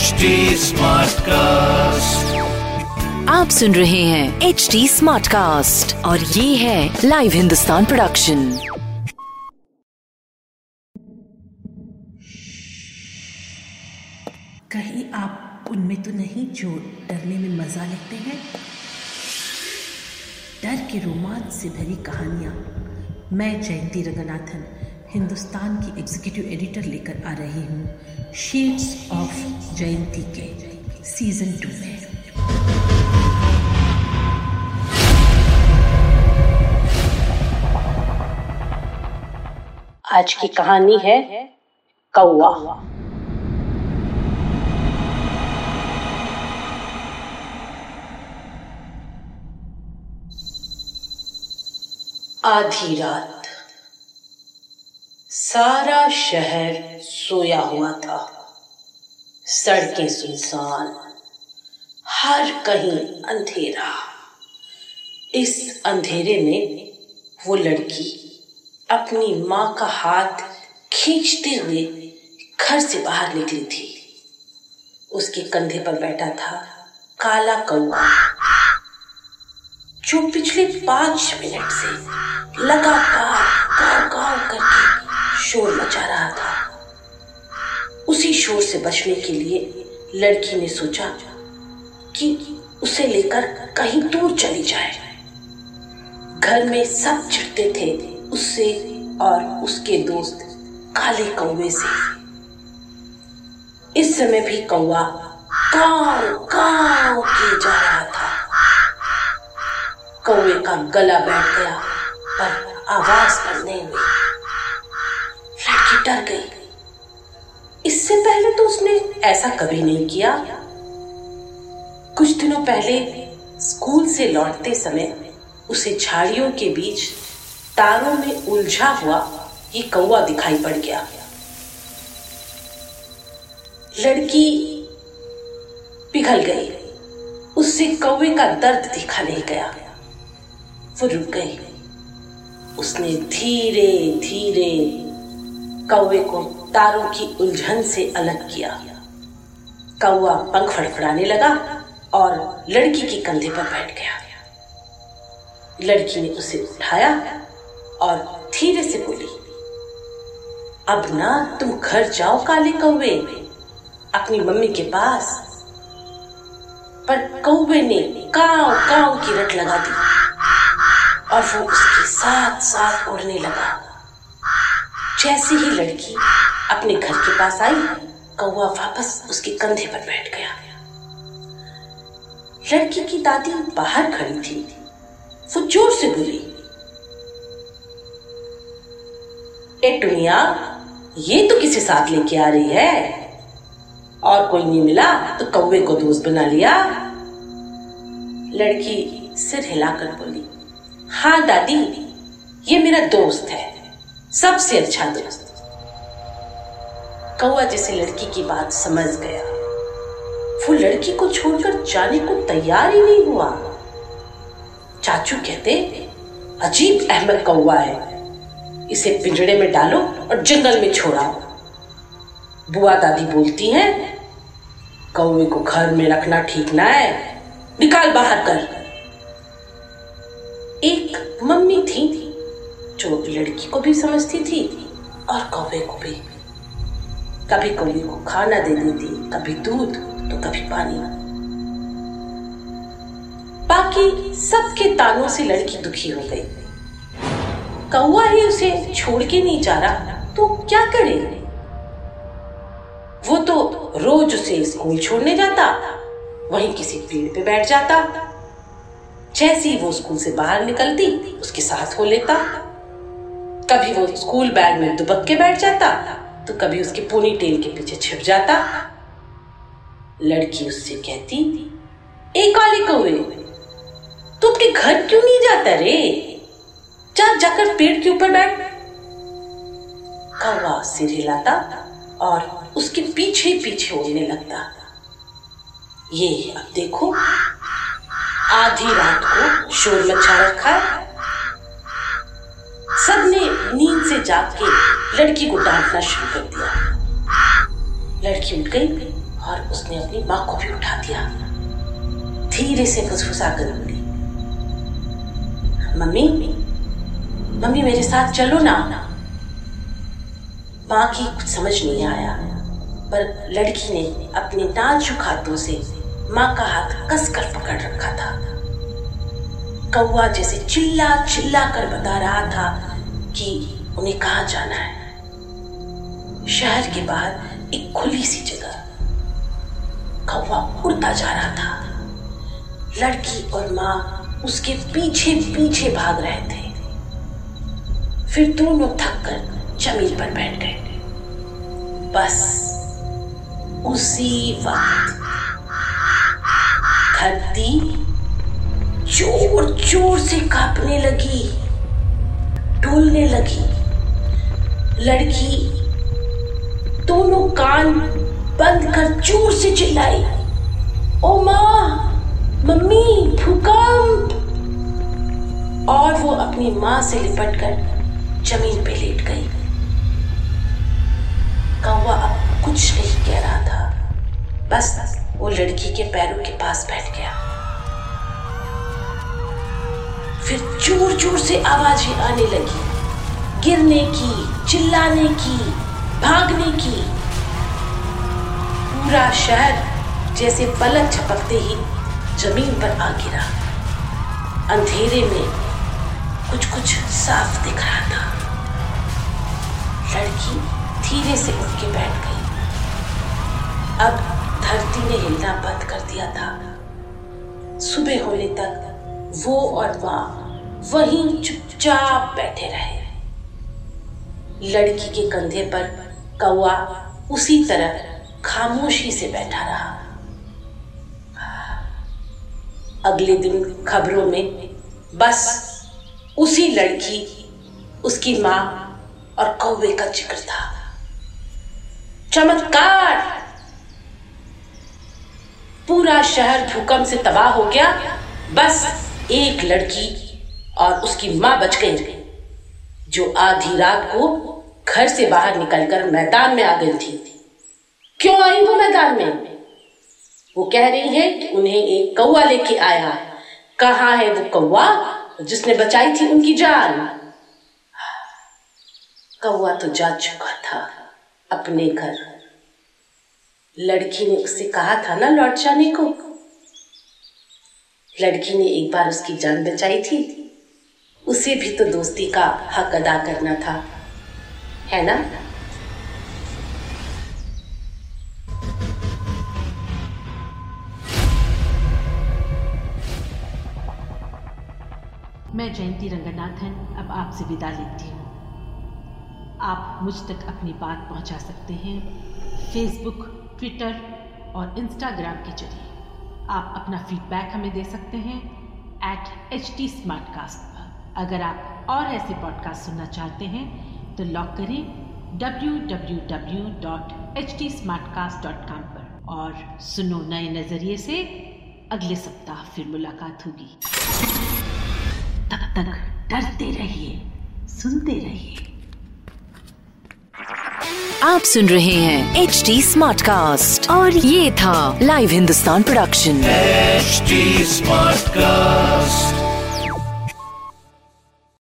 HD Smartcast. आप सुन रहे हैं एच डी स्मार्ट कास्ट और ये है लाइव हिंदुस्तान प्रोडक्शन कहीं आप उनमें तो नहीं जो डरने में मज़ा लेते हैं? डर के रोमांच से भरी कहानियाँ। मैं जयंती रंगनाथन हिंदुस्तान की एग्जीक्यूटिव एडिटर लेकर आ रही हूँ। शेड्स ऑफ़ जयंती के सीज़न टू में। आज की कहानी है कौआ आधी रात सारा शहर सोया हुआ था। सड़कें सुनसान, हर कहीं अंधेरा। इस अंधेरे में वो लड़की अपनी माँ का हाथ खींचते हुए घर से बाहर निकली थी। उसके कंधे पर बैठा था काला कौआ जो पिछले पाँच मिनट से लगातार गाँव गाँव करके शोर मचा रहा था। उसी शोर से बचने के लिए लड़की ने सोचा कि उसे लेकर कहीं दूर चली जाए। घर में सब चिढ़ते थे उससे और उसके दोस्त काले कौवे से। इस समय भी कौवा काव काव किए जा रहा था। कौवे का गला बैठ गया, पर आवाज़ करने में डर गई। इससे पहले तो उसने ऐसा कभी नहीं किया। कुछ दिनों पहले स्कूल से लौटते समय उसे झाड़ियों के बीच तारों में उलझा हुआ ये कौवा दिखाई पड़ गया। लड़की पिघल गई। उससे कौवे का दर्द दिखा नहीं गया। वो रुक गई। उसने धीरे धीरे कौवे को तारों की उलझन से अलग किया। कौआ पंख फड़फड़ाने लगा और लड़की के कंधे पर बैठ गया। लड़की ने उसे उठाया और धीरे से बोली, अब ना तुम घर जाओ काले कौवे, अपनी मम्मी के पास। पर कौवे ने काव काव की रट लगा दी और वो उसके साथ साथ उड़ने लगा। जैसे ही लड़की अपने घर के पास आई, कौवा वापस उसके कंधे पर बैठ गया। लड़की की दादी बाहर खड़ी थी। वो ज़ोर से बोली, ए टुनिया, ये तो किसी साथ लेके आ रही है? और कोई नहीं मिला तो कौवे को दोस्त बना लिया। लड़की सिर हिलाकर बोली हाँ दादी, ये मेरा दोस्त है। सबसे अच्छा दोस्त कौआ जैसे लड़की की बात समझ गया। वो लड़की को छोड़कर जाने को तैयार ही नहीं हुआ। चाचू कहते, अजीब अहमद कौआ है। इसे पिंजड़े में डालो और जंगल में छोड़ाओ बुआ दादी बोलती हैं, कौवे को घर में रखना ठीक ना है। निकाल बाहर कर। एक मम्मी थी जो लड़की को भी समझती थी और कौवे को भी। कभी कौवे को खाना दे देती, कभी दूध तो कभी पानी। बाकी सबके तानों से लड़की दुखी हो गई। कौआ ही उसे छोड़ के नहीं जा रहा तो क्या करे? वो तो रोज उसे स्कूल छोड़ने जाता, वहीं किसी पेड़ पे बैठ जाता। जैसे ही वो स्कूल से बाहर निकलती, उसके साथ हो लेता। कभी वो स्कूल बैग में दुबक के बैठ जाता तो कभी उसके पोनी टेल के पीछे छिप जाता। लड़की उससे कहती ए काले तू अपने घर क्यों नहीं जाता रे? जा, जाकर पेड़ के ऊपर बैठ। कौवा सिर हिलाता और उसके पीछे पीछे उड़ने लगता। ये अब देखो, आधी रात को शोर मचा रखा है। सबने नींद से जाग के लड़की को डांटना शुरू कर दिया। लड़की उठ गई और उसने अपनी माँ को भी उठा दिया। धीरे से फुसफुसा कर बोली मम्मी मम्मी मेरे साथ चलो ना। माँ की कुछ समझ नहीं आया, पर लड़की ने अपने नाजुक हाथों से माँ का हाथ कसकर पकड़ रखा था। कौआ जैसे चिल्ला चिल्ला कर बता रहा था कि उन्हें कहा जाना है? शहर के बाहर एक खुली सी जगह। कौवा उड़ता जा रहा था। लड़की और माँ उसके पीछे पीछे भाग रहे थे। फिर दोनों थक कर ज़मीन पर बैठ गए। बस उसी वक्त धरती ज़ोर ज़ोर से कांपने लगी। डोलने लगी। लड़की, दोनों कान बंद कर ज़ोर से चिल्लाई। ओ माँ, मम्मी, भूकंप! और वो अपनी माँ से लिपट कर ज़मीन पे लेट गई। कौवा अब कुछ नहीं कह रहा था। बस वो लड़की के पैरों के पास बैठ गया। फिर ज़ोर ज़ोर से आवाज़ें आने लगी। गिरने की, चिल्लाने की, भागने की। पूरा शहर जैसे पलक झपकते ही ज़मीन पर आ गिरा। अंधेरे में कुछ कुछ साफ़ दिख रहा था। लड़की धीरे से उठ के बैठ गई। अब धरती ने हिलना बंद कर दिया था। सुबह होने तक वो और माँ वहीं चुपचाप बैठे रहे। लड़की के कंधे पर कौआ उसी तरह खामोशी से बैठा रहा। अगले दिन खबरों में बस उसी लड़की, उसकी माँ और कौवे का ज़िक्र था। चमत्कार! पूरा शहर भूकंप से तबाह हो गया। बस एक लड़की और उसकी माँ बच गई। जो आधी रात को घर से बाहर निकलकर मैदान में आ गई थी। क्यों आई वो मैदान में? वो कह रही है कि उन्हें एक कौआ लेके आया। कहा है वो कौआ जिसने बचाई थी उनकी जान। कौआ तो जा चुका था अपने घर। लड़की ने उससे कहा था ना लौट जाने को। लड़की ने एक बार उसकी जान बचाई थी। उसे भी तो दोस्ती का हक अदा करना था। है ना? मैं जयंती रंगनाथन अब आपसे विदा लेती हूँ। आप मुझ तक अपनी बात पहुँचा सकते हैं फेसबुक ट्विटर और इंस्टाग्राम के ज़रिए। आप अपना फीडबैक हमें दे सकते हैं एट एच टी पर अगर आप और ऐसे पॉडकास्ट सुनना चाहते हैं तो लॉक करें www.htsmartcast.com पर और सुनो नए नज़रिए से अगले सप्ताह फिर मुलाकात होगी। तब तक डरते रहिए सुनते रहिए। आप सुन रहे हैं एच डी स्मार्ट कास्ट और ये था live Hindustan production H smart cast